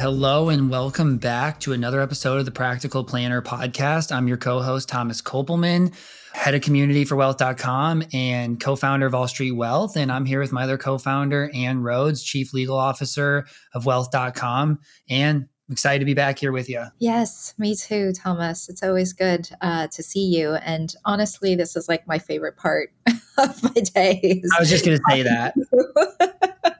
Hello and welcome back to another episode of the Practical Planner podcast. I'm your co-host Thomas Kopelman, head of community for wealth.com and co-founder of All Street Wealth and I'm here with my other co-founder Anne Rhodes, chief legal officer of wealth.com and I'm excited to be back here with you. Yes, me too, Thomas. It's always good uh, to see you. And honestly, this is like my favorite part of my days. I was just going to say that.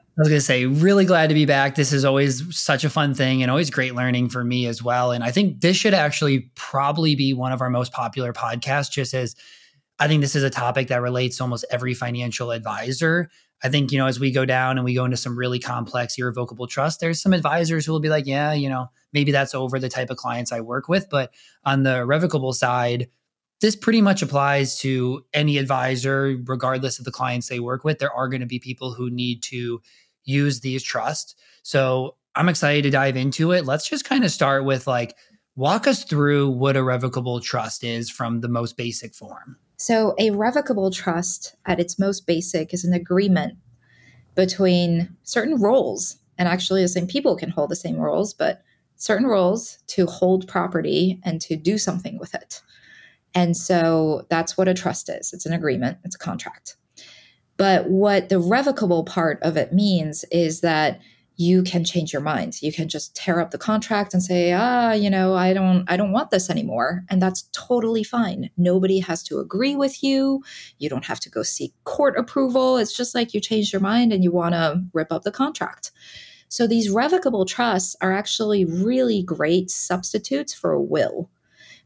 I was going to say, really glad to be back. This is always such a fun thing and always great learning for me as well. And I think this should actually probably be one of our most popular podcasts, just as I think this is a topic that relates to almost every financial advisor. I think, you know, as we go down and we go into some really complex irrevocable trust, there's some advisors who will be like, yeah, you know, maybe that's over the type of clients I work with. But on the revocable side, this pretty much applies to any advisor, regardless of the clients they work with. There are going to be people who need to use these trusts. So I'm excited to dive into it. Let's just kind of start with like, walk us through what a revocable trust is from the most basic form. So, a revocable trust at its most basic is an agreement between certain roles. And actually, the same people can hold the same roles, but certain roles to hold property and to do something with it. And so that's what a trust is it's an agreement, it's a contract. But what the revocable part of it means is that you can change your mind. You can just tear up the contract and say, "Ah, you know, I don't I don't want this anymore." And that's totally fine. Nobody has to agree with you. You don't have to go seek court approval. It's just like you change your mind and you want to rip up the contract. So these revocable trusts are actually really great substitutes for a will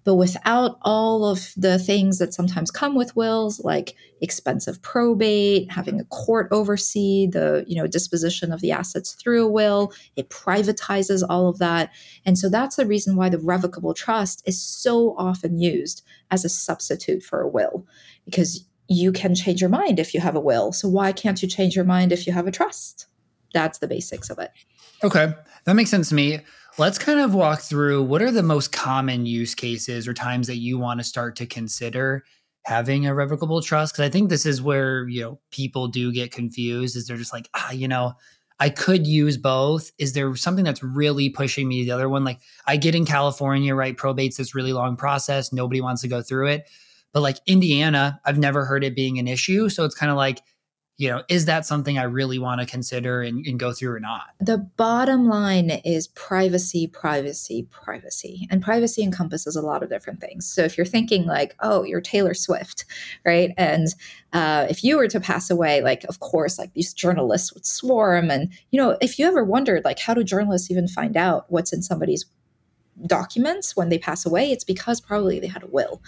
but without all of the things that sometimes come with wills like expensive probate having a court oversee the you know disposition of the assets through a will it privatizes all of that. And so that's the reason why the revocable trust is so often used as a substitute for a will because you can change your mind if you have a will. So why can't you change your mind if you have a trust? That's the basics of it. Okay. That makes sense to me Let's kind of walk through what are the most common use cases or times that you want to start to consider having a revocable trust because I think this is where, you know, people do get confused is they're just like, ah, you know, I could use both. Is there something that's really pushing me to the other one? Like I get in California, right? Probate's this really long process. Nobody wants to go through it. But like Indiana, I've never heard it being an issue. So it's kind of like you know, is that something I really want to consider and, and, go through or not? The bottom line is privacy, privacy, privacy. And privacy encompasses a lot of different things. So if you're thinking like, oh, you're Taylor Swift, right? And uh, if you were to pass away, like, of course, like these journalists would swarm. And, you know, if you ever wondered, like, how do journalists even find out what's in somebody's documents when they pass away it's because probably they had a will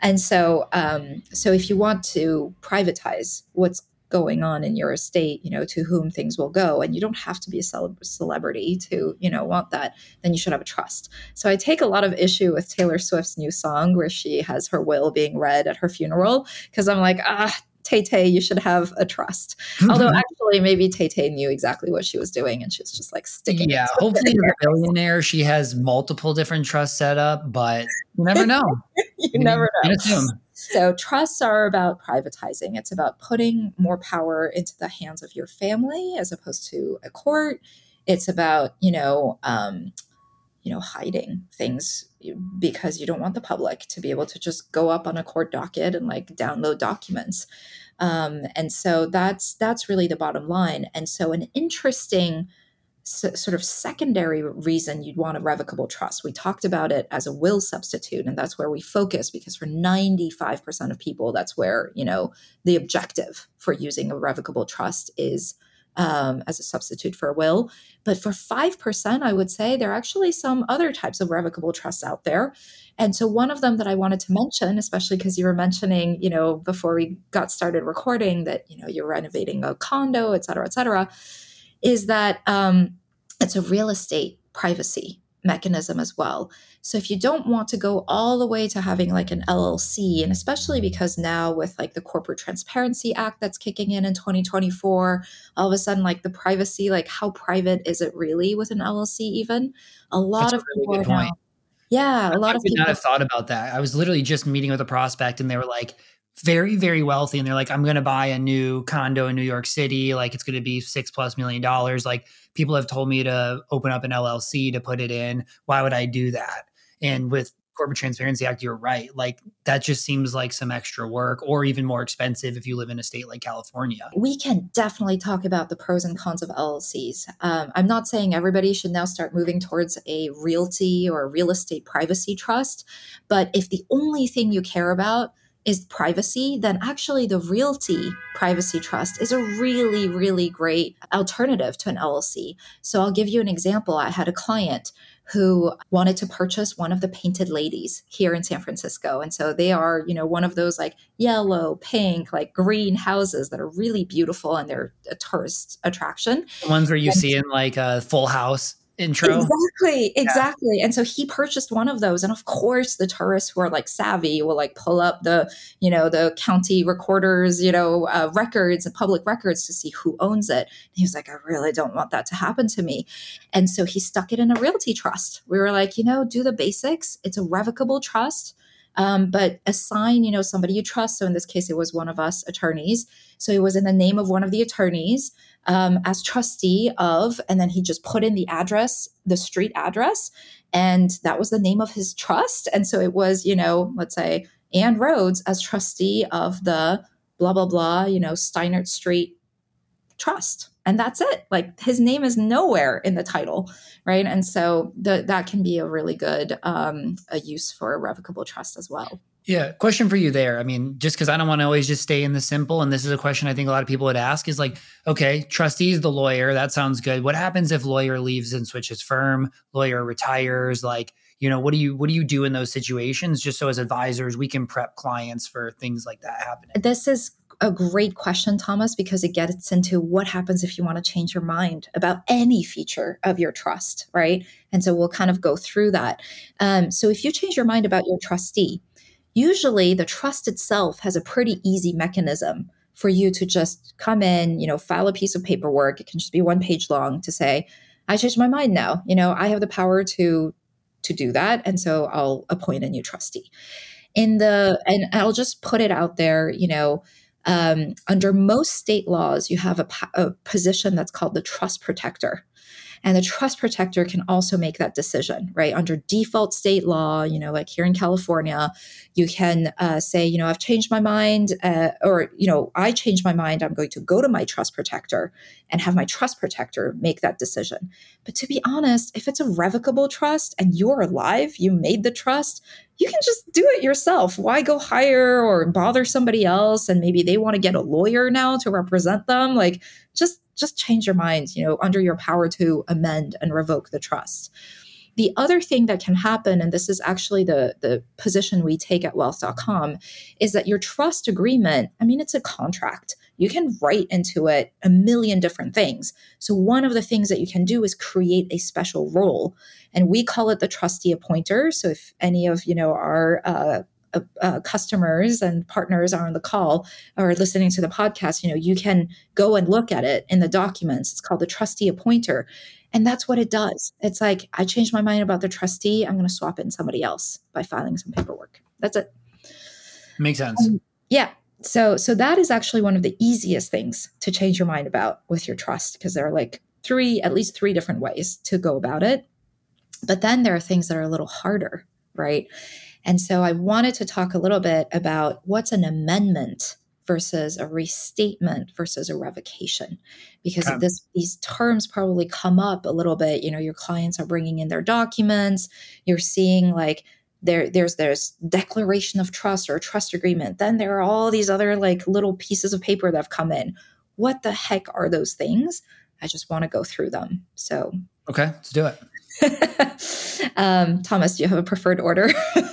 and so um, so if you want to privatize what's going on in your estate, you know, to whom things will go. And you don't have to be a celebrity to, you know, want that. Then you should have a trust. So I take a lot of issue with Taylor Swift's new song where she has her will being read at her funeral because I'm like, ah, Tay Tay, you should have a trust. Although actually, maybe Tay Tay knew exactly what she was doing, and she was just like sticking. Yeah, hopefully, a billionaire, she has multiple different trusts set up, but you never know. you never know. So, trusts are about privatizing. It's about putting more power into the hands of your family as opposed to a court. It's about, you know, um, you know, hiding things because you don't want the public to be able to just go up on a court docket and like download documents. Um, and so that's that's really the bottom line. And so an interesting sort of secondary reason you'd want a revocable trust. We talked about it as a will substitute, and that's where we focus because for 95% of people, that's where, you know, the objective for using a revocable trust is um, as a substitute for a will. But for 5%, I would say there are actually some other types of revocable trusts out there. And so one of them that I wanted to mention, especially because you were mentioning, you know, before we got started recording that, you know, you're renovating a condo, et cetera, et cetera is that um, it's a real estate privacy mechanism as well. So if you don't want to go all the way to having like an LLC, and especially because now with like the Corporate Transparency Act that's kicking in in 2024, all of a sudden like the privacy, like how private is it really with an LLC even? A lot that's of a really people now, yeah, a lot I of people not have thought about that. I was literally just meeting with a prospect and they were like, very very wealthy and they're like i'm going to buy a new condo in new york city like it's going to be six plus million dollars. Like people have told me to open up an llc to put it in. Why would i do that? And with corporate transparency act you're right. Like that just seems like some extra work or even more expensive if you live in a state like california. We can definitely talk about the pros and cons of llcs um, i'm not saying everybody should now start moving towards a realty or a real estate privacy trust but if the only thing you care about is privacy, then actually the Realty Privacy Trust is a really, really great alternative to an LLC. So I'll give you an example. I had a client who wanted to purchase one of the painted ladies here in San Francisco. And so they are, you know, one of those like yellow, pink, like green houses that are really beautiful and they're a tourist attraction. The ones where you and see in like a full house intro. Exactly, exactly. Yeah. And so he purchased one of those. And of course, the tourists who are like savvy will like pull up the, you know, the county recorders, you know, uh, records and public records to see who owns it. And he was like, I really don't want that to happen to me. And so he stuck it in a realty trust. We were like, you know, do the basics. It's a revocable trust. Um, but assign, you know, somebody you trust. So in this case, it was one of us attorneys. So it was in the name of one of the attorneys um, as trustee of, and then he just put in the address, the street address, and that was the name of his trust. And so it was, you know, let's say Anne Rhodes as trustee of the blah blah blah, you know, Steiner Street Trust, and that's it. Like his name is nowhere in the title, right? And so the, that can be a really good um, a use for a revocable trust as well. Yeah, question for you there. I mean, just because I don't want to always just stay in the simple, and this is a question I think a lot of people would ask is like, okay, trustee's the lawyer. That sounds good. What happens if lawyer leaves and switches firm? Lawyer retires. Like, you know, what do you what do you do in those situations? Just so as advisors, we can prep clients for things like that happening. This is a great question, Thomas, because it gets into what happens if you want to change your mind about any feature of your trust, right? And so we'll kind of go through that. Um, so if you change your mind about your trustee usually the trust itself has a pretty easy mechanism for you to just come in, you know, file a piece of paperwork. It can just be one page long to say, I changed my mind now. You know, I have the power to to do that. And so I'll appoint a new trustee. In the and I'll just put it out there, you know, um, under most state laws, you have a, a position that's called the trust protector. And the trust protector can also make that decision, right? Under default state law, you know, like here in California, you can uh, say, you know, I've changed my mind, uh, or, you know, I changed my mind. I'm going to go to my trust protector and have my trust protector make that decision. But to be honest, if it's a revocable trust and you're alive, you made the trust, you can just do it yourself. Why go hire or bother somebody else? And maybe they want to get a lawyer now to represent them. Like, just just change your mind, you know, under your power to amend and revoke the trust. The other thing that can happen, and this is actually the, the position we take at wealth.com, is that your trust agreement, I mean, it's a contract. You can write into it a million different things. So, one of the things that you can do is create a special role. And we call it the trustee appointer. So, if any of you know our uh, uh, uh, customers and partners are on the call or listening to the podcast, you know, you can go and look at it in the documents. It's called the trustee appointer. And that's what it does. It's like, I changed my mind about the trustee. I'm going to swap in somebody else by filing some paperwork. That's it. Makes sense. Um, yeah. So, so that is actually one of the easiest things to change your mind about with your trust because there are like three, at least three different ways to go about it. But then there are things that are a little harder, right? And so I wanted to talk a little bit about what's an amendment versus a restatement versus a revocation. Because this these terms probably come up a little bit you know your clients are bringing in their documents you're seeing like there there's there's declaration of trust or trust agreement. Then there are all these other like little pieces of paper that have come in. What the heck are those things? I just want to go through them. So okay let's do it. Um, thomas do you have a preferred order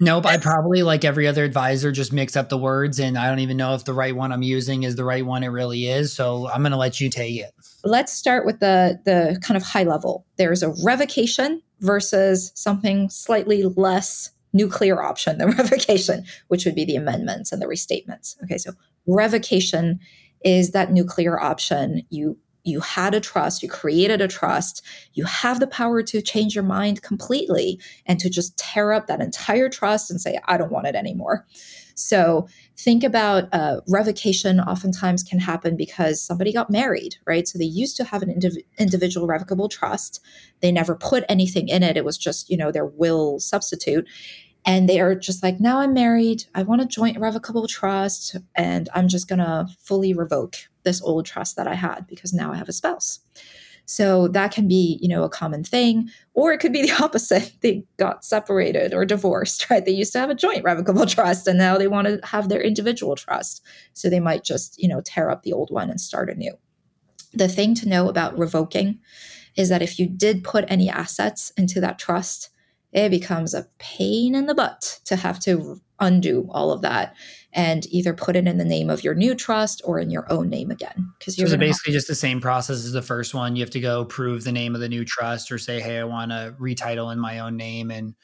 Nope, I probably like every other advisor just mix up the words and I don't even know if the right one I'm using is the right one it really is. So I'm going to let you take it. Let's start with the the kind of high level. There's a revocation versus something slightly less nuclear option than revocation, which would be the amendments and the restatements. Okay, so revocation is that nuclear option. You you had a trust, you created a trust, you have the power to change your mind completely and to just tear up that entire trust and say, I don't want it anymore. So think about uh, revocation oftentimes can happen because somebody got married, right? So they used to have an indiv- individual revocable trust. They never put anything in it. It was just, you know, their will substitute. And they are just like, now I'm married. I want a joint revocable trust. And I'm just going to fully revoke this old trust that I had because now I have a spouse. So that can be, you know, a common thing, or it could be the opposite. They got separated or divorced, right? They used to have a joint revocable trust and now they want to have their individual trust. So they might just, you know, tear up the old one and start anew. The thing to know about revoking is that if you did put any assets into that trust, it becomes a pain in the butt to have to undo all of that and either put it in the name of your new trust or in your own name again. Because you're so basically just the same process as the first one. You have to go prove the name of the new trust or say, hey, I want to retitle in my own name. And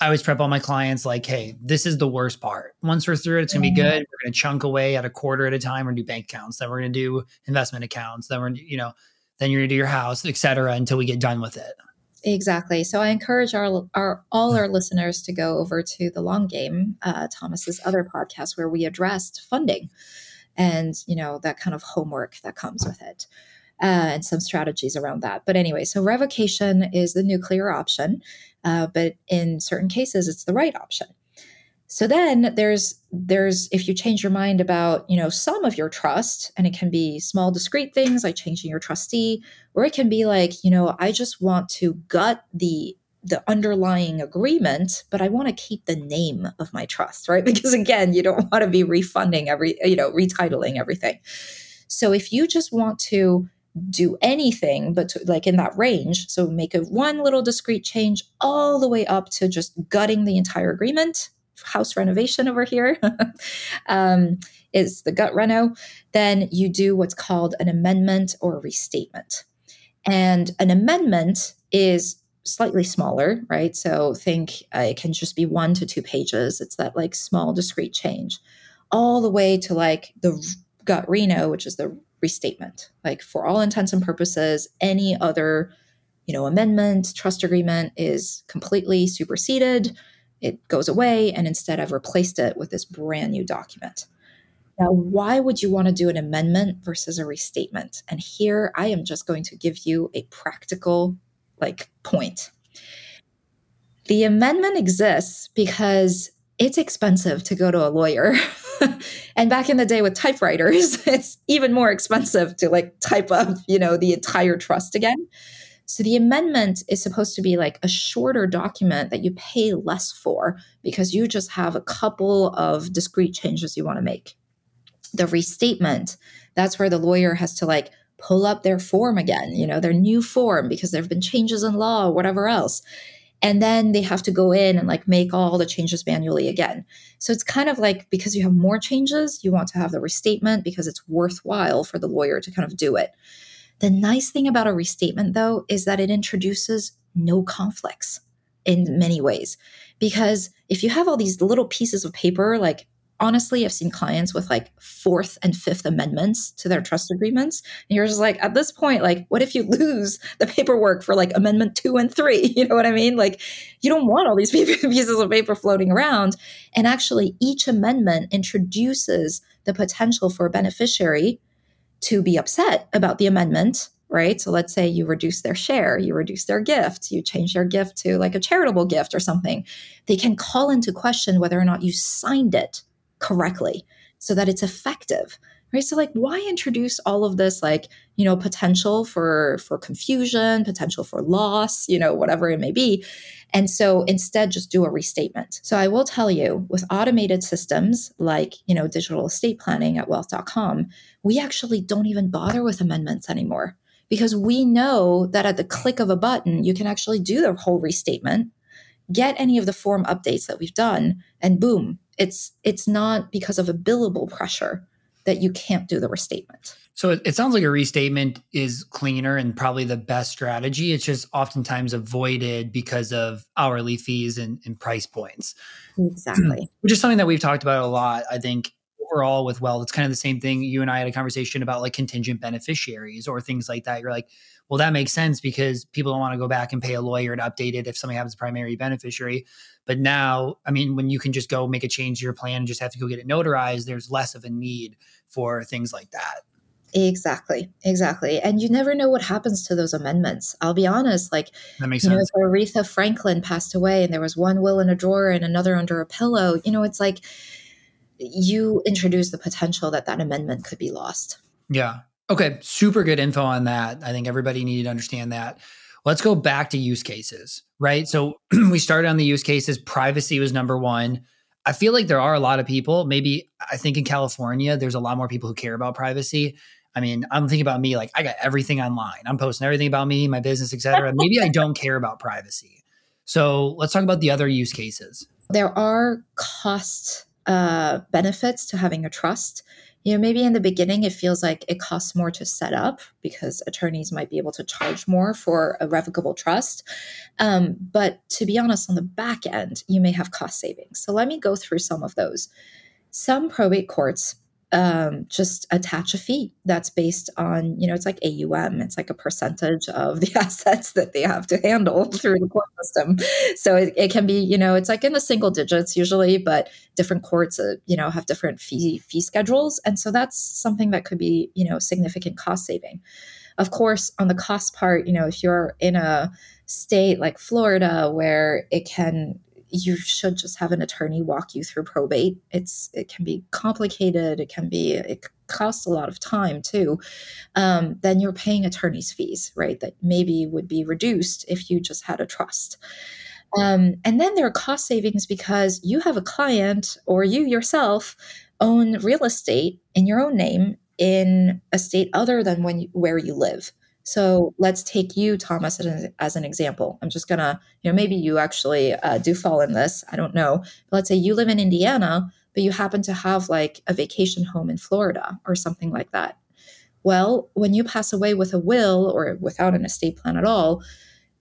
I always prep all my clients like, hey, this is the worst part. Once we're through it, it's gonna be mm-hmm. good. We're gonna chunk away at a quarter at a time. We're gonna do bank accounts, then we're gonna do investment accounts, then we're you know, then you're gonna do your house, et cetera, until we get done with it. Exactly. So I encourage our, our all our listeners to go over to the Long Game, uh, Thomas's other podcast, where we addressed funding and you know that kind of homework that comes with it, uh, and some strategies around that. But anyway, so revocation is the nuclear option, uh, but in certain cases, it's the right option. So then there's there's if you change your mind about, you know, some of your trust and it can be small discrete things like changing your trustee or it can be like, you know, I just want to gut the the underlying agreement, but I want to keep the name of my trust, right? Because again, you don't want to be refunding every, you know, retitling everything. So if you just want to do anything but to, like in that range so make a one little discrete change all the way up to just gutting the entire agreement house renovation over here um, is the gut reno, then you do what's called an amendment or restatement. And an amendment is slightly smaller, right? So think uh, it can just be one to two pages. It's that like small discrete change, all the way to like the gut reno, which is the restatement. Like for all intents and purposes, any other you know amendment, trust agreement is completely superseded it goes away, and instead I've replaced it with this brand new document. Now, why would you want to do an amendment versus a restatement? And here I am just going to give you a practical like point. The amendment exists because it's expensive to go to a lawyer. and back in the day with typewriters, it's even more expensive to like type up, you know, the entire trust again. So the amendment is supposed to be like a shorter document that you pay less for because you just have a couple of discrete changes you want to make. The restatement, that's where the lawyer has to like pull up their form again, you know, their new form because there have been changes in law or whatever else. And then they have to go in and like make all the changes manually again. So it's kind of like because you have more changes, you want to have the restatement because it's worthwhile for the lawyer to kind of do it. The nice thing about a restatement, though, is that it introduces no conflicts in many ways. Because if you have all these little pieces of paper, like honestly, I've seen clients with like fourth and fifth amendments to their trust agreements. And you're just like, at this point, like, what if you lose the paperwork for like amendment two and three? You know what I mean? Like, you don't want all these pieces of paper floating around. And actually, each amendment introduces the potential for a beneficiary to be upset about the amendment, right? So let's say you reduce their share, you reduce their gift, you change their gift to like a charitable gift or something. They can call into question whether or not you signed it correctly so that it's effective right? So like why introduce all of this like you know potential for for confusion potential for loss you know whatever it may be and so instead just do a restatement? So i will tell you with automated systems like you know digital estate planning at wealth.com we actually don't even bother with amendments anymore because we know that at the click of a button you can actually do the whole restatement get any of the form updates that we've done and boom it's it's not because of a billable pressure that you can't do the restatement. So it, sounds like a restatement is cleaner and probably the best strategy. It's just oftentimes avoided because of hourly fees and, and price points. Exactly. Which is something that we've talked about a lot. I think overall with wealth, it's kind of the same thing. You and I had a conversation about like contingent beneficiaries or things like that. You're like, well, that makes sense because people don't want to go back and pay a lawyer to update it if something happens to primary beneficiary. But now, I mean, when you can just go make a change to your plan and just have to go get it notarized, there's less of a need for things like that. Exactly, exactly. And you never know what happens to those amendments. I'll be honest, like that makes you sense. know, if Aretha Franklin passed away and there was one will in a drawer and another under a pillow, you know, it's like you introduce the potential that that amendment could be lost. Yeah. Okay. Super good info on that. I think everybody needed to understand that. Let's go back to use cases, right? So we started on the use cases. Privacy was number one. I feel like there are a lot of people, maybe I think in California, there's a lot more people who care about privacy. I mean, I'm thinking about me, like I got everything online. I'm posting everything about me, my business, etc. Maybe I don't care about privacy. So let's talk about the other use cases. There are cost uh, benefits to having a trust. You know, maybe in the beginning it feels like it costs more to set up because attorneys might be able to charge more for a revocable trust. Um, but to be honest, on the back end, you may have cost savings. So let me go through some of those. Some probate courts um, just attach a fee that's based on, you know, it's like AUM. It's like a percentage of the assets that they have to handle through the court system. So it, it can be, you know, it's like in the single digits usually, but different courts, uh, you know, have different fee fee schedules, and so that's something that could be, you know, significant cost saving. Of course, on the cost part, you know, if you're in a state like Florida where it can you should just have an attorney walk you through probate. It's it can be complicated. It can be it costs a lot of time too. Um, then you're paying attorney's fees, right? That maybe would be reduced if you just had a trust. Um, and then there are cost savings because you have a client or you yourself own real estate in your own name in a state other than when you, where you live. So let's take you, Thomas, as an, as an example. I'm just gonna, you know, maybe you actually uh, do fall in this. I don't know. But let's say you live in Indiana, but you happen to have like a vacation home in Florida or something like that. Well, when you pass away with a will or without an estate plan at all,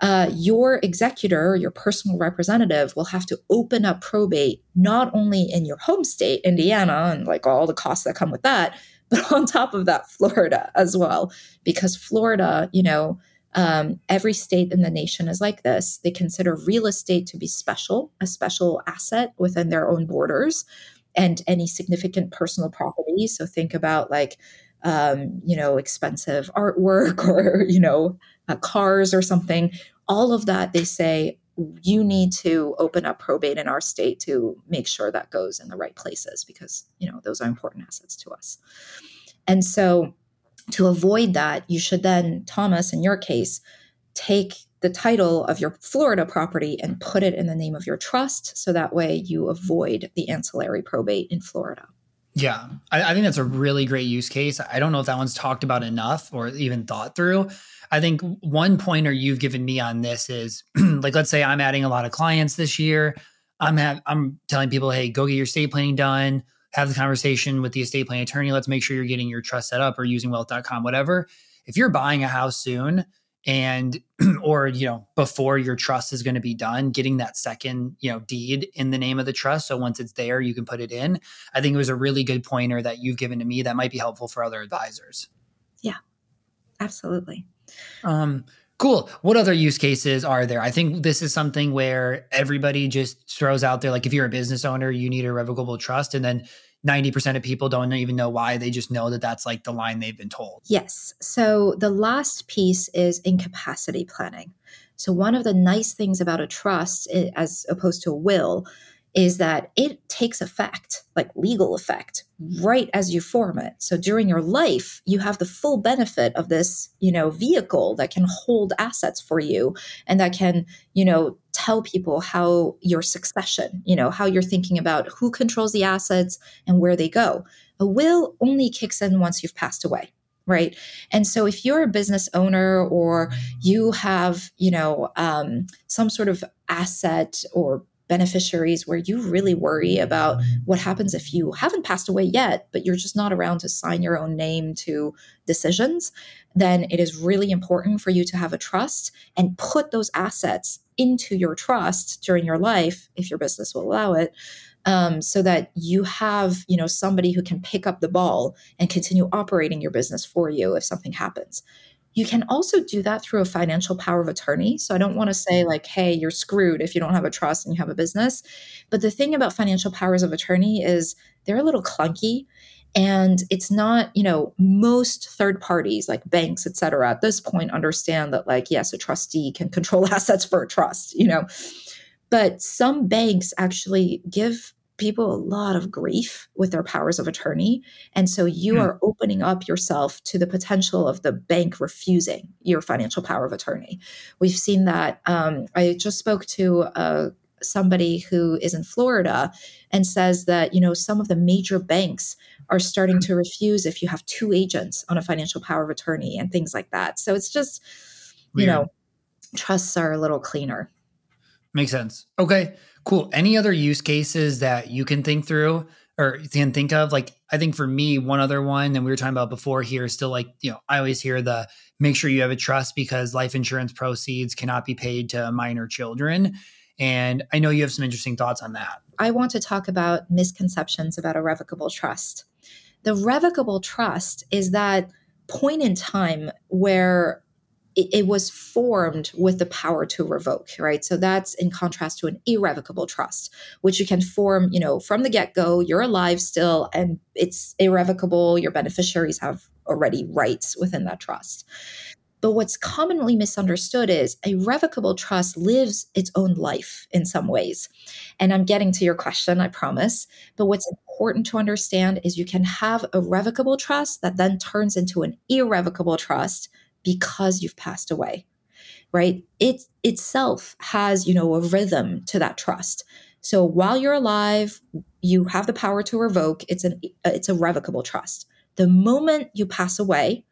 uh, your executor, your personal representative, will have to open up probate not only in your home state, Indiana, and like all the costs that come with that, but on top of that, Florida as well, because Florida, you know, um, every state in the nation is like this. They consider real estate to be special, a special asset within their own borders, and any significant personal property. So think about like, um, you know, expensive artwork or, you know, uh, cars or something. All of that, they say, you need to open up probate in our state to make sure that goes in the right places because you know those are important assets to us. And so to avoid that you should then thomas in your case take the title of your florida property and put it in the name of your trust so that way you avoid the ancillary probate in florida. Yeah I, I think that's a really great use case. I don't know if that one's talked about enough or even thought through I think one pointer you've given me on this is like, let's say I'm adding a lot of clients this year. I'm have, I'm telling people, hey, go get your estate planning done. Have the conversation with the estate planning attorney. Let's make sure you're getting your trust set up or using wealth.com, whatever. If you're buying a house soon and or you know before your trust is going to be done getting that second you know deed in the name of the trust so once it's there you can put it in i think it was a really good pointer that you've given to me that might be helpful for other advisors yeah absolutely um, cool. What other use cases are there? I think this is something where everybody just throws out there, like if you're a business owner, you need a revocable trust, and then 90% of people don't even know why. They just know that that's like the line they've been told. Yes. So the last piece is incapacity planning. So, one of the nice things about a trust, eh, as opposed to a will, is that it takes effect, like legal effect, right as you form it. So during your life, you have the full benefit of this, you know, vehicle that can hold assets for you and that can, you know, tell people how your succession, you know, how you're thinking about who controls the assets and where they go. A will only kicks in once you've passed away right and so if you're a business owner or you have you know um, some sort of asset or beneficiaries where you really worry about what happens if you haven't passed away yet, but you're just not around to sign your own name to decisions, then it is really important for you to have a trust and put those assets into your trust during your life, if your business will allow it. Um, so that you have you know somebody who can pick up the ball and continue operating your business for you if something happens You can also do that through a financial power of attorney. So I don't want to say, like, hey, you're screwed if you don't have a trust and you have a business. But the thing about financial powers of attorney is they're a little clunky and it's not you know most third parties like banks et cetera at this point understand that like yes a trustee can control assets for a trust you know but some banks actually give people a lot of grief with their powers of attorney. And so you mm. are opening up yourself to the potential of the bank refusing your financial power of attorney. We've seen that. Um, I just spoke to uh, somebody who is in Florida and says that, you know, some of the major banks are starting hmm. to refuse if you have two agents on a financial power of attorney and things like that. So it's just, Weird. you know, trusts are a little cleaner. Makes sense. Okay. Cool. Any other use cases that you can think through or can think of? Like, I think for me, one other one, that we were talking about before here, is still like, you know, I always hear the make sure you have a trust because life insurance proceeds cannot be paid to minor children. And I know you have some interesting thoughts on that. I want to talk about misconceptions about a revocable trust. The revocable trust is that point in time where it, it, was formed with the power to revoke, right? So that's in contrast to an irrevocable trust, which you can form, you know, from the get go, you're alive still, and it's irrevocable. Your beneficiaries have already rights within that trust. But what's commonly misunderstood is a revocable trust lives its own life in some ways. And I'm getting to your question, I promise. But what's important to understand is you can have a revocable trust that then turns into an irrevocable trust because you've passed away right? It itself has you know a rhythm to that trust. So while you're alive you have the power to revoke. It's an it's a revocable trust. The moment you pass away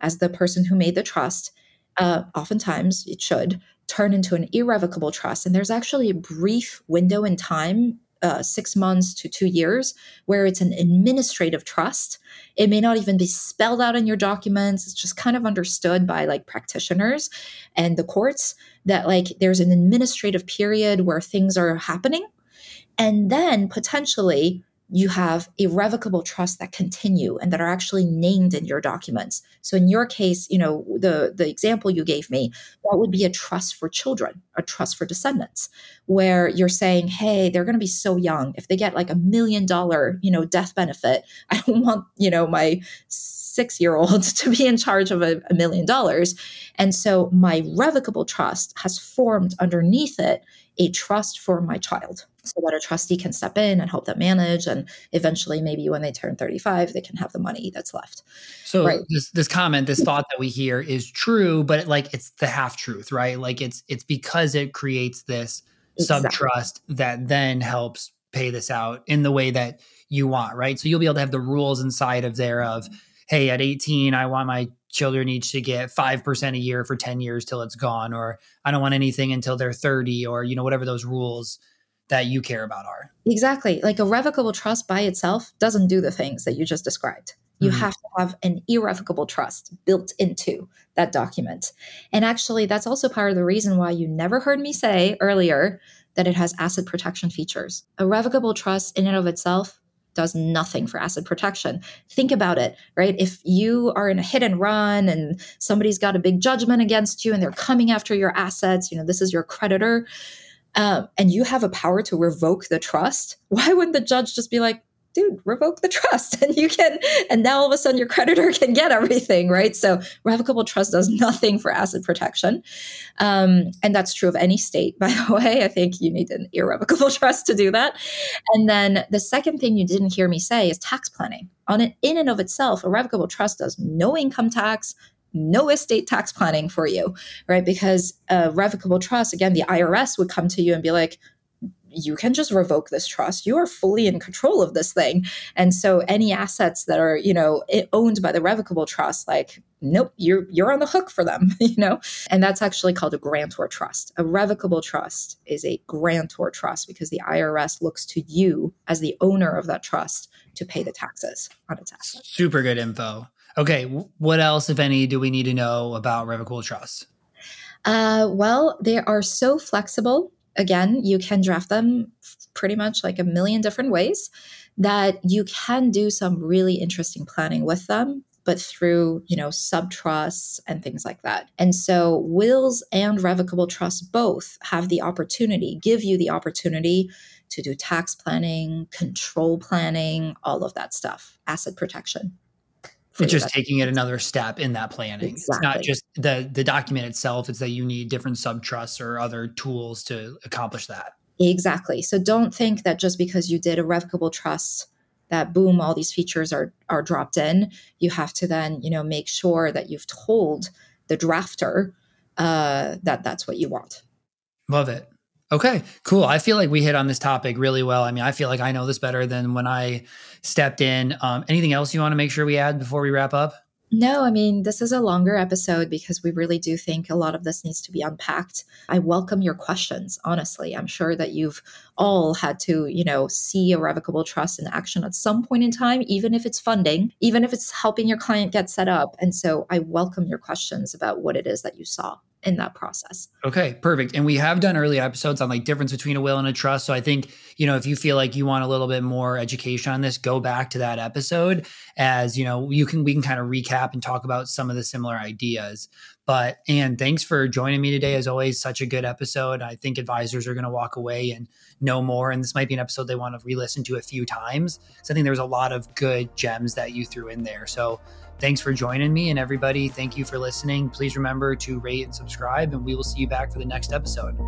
as the person who made the trust uh, oftentimes it should turn into an irrevocable trust. And there's actually a brief window in time uh, six months to two years, where it's an administrative trust. It may not even be spelled out in your documents. It's just kind of understood by like practitioners and the courts that like there's an administrative period where things are happening. And then potentially you have irrevocable trusts that continue and that are actually named in your documents. So in your case, you know, the the example you gave me, that would be a trust for children, a trust for descendants, where you're saying, "Hey, they're going to be so young. If they get like a million dollar, you know, death benefit, I don't want, you know, my 6-year-old to be in charge of a, a million dollars." And so my revocable trust has formed underneath it a trust for my child so that a trustee can step in and help them manage and eventually maybe when they turn 35 they can have the money that's left so right. this this comment this thought that we hear is true but like it's the half truth right like it's it's because it creates this exactly. sub trust that then helps pay this out in the way that you want right so you'll be able to have the rules inside of there of hey at 18 i want my children each to get 5% a year for 10 years till it's gone or i don't want anything until they're 30 or you know whatever those rules that you care about are. Exactly. Like a revocable trust by itself doesn't do the things that you just described. You mm-hmm. have to have an irrevocable trust built into that document. And actually, that's also part of the reason why you never heard me say earlier that it has asset protection features. A revocable trust, in and of itself, does nothing for asset protection. Think about it, right? If you are in a hit and run and somebody's got a big judgment against you and they're coming after your assets, you know, this is your creditor um, and you have a power to revoke the trust, why wouldn't the judge just be like, dude, revoke the trust and you can, and now all of a sudden your creditor can get everything, right? So revocable trust does nothing for asset protection. Um, and that's true of any state, by the way. I think you need an irrevocable trust to do that. And then the second thing you didn't hear me say is tax planning. On it, in and of itself, a revocable trust does no income tax, no estate tax planning for you, right? Because a revocable trust, again, the IRS would come to you and be like, you can just revoke this trust. You are fully in control of this thing. And so any assets that are, you know, owned by the revocable trust, like, nope, you're you're on the hook for them, you know? And that's actually called a grantor trust. A revocable trust is a grantor trust because the IRS looks to you as the owner of that trust to pay the taxes on its assets. Super good info. Okay, what else, if any, do we need to know about revocable trusts? Uh, well, they are so flexible. Again, you can draft them pretty much like a million different ways that you can do some really interesting planning with them but through, you know, subtrusts and things like that. And so wills and revocable trusts both have the opportunity, give you the opportunity to do tax planning, control planning, all of that stuff, asset protection. It's just taking it another step in that planning. Exactly. It's not just the the document itself, it's that you need different subtrusts or other tools to accomplish that. Exactly. So don't think that just because you did a revocable trust that boom all these features are are dropped in you have to then you know make sure that you've told the drafter uh, that that's what you want love it okay cool i feel like we hit on this topic really well i mean i feel like i know this better than when i stepped in um, anything else you want to make sure we add before we wrap up no, I mean, this is a longer episode because we really do think a lot of this needs to be unpacked. I welcome your questions, honestly. I'm sure that you've all had to, you know, see a revocable trust in action at some point in time, even if it's funding, even if it's helping your client get set up. And so I welcome your questions about what it is that you saw in that process. Okay, perfect. And we have done early episodes on like difference between a will and a trust. So I think, you know, if you feel like you want a little bit more education on this, go back to that episode as, you know, you can we can kind of recap and talk about some of the similar ideas. But Anne thanks for joining me today. As always, such a good episode. I think advisors are going to walk away and know more. And this might be an episode they want to re-listen to a few times. So I think there was a lot of good gems that you threw in there. So Thanks for joining me, and everybody, thank you for listening. Please remember to rate and subscribe, and we will see you back for the next episode.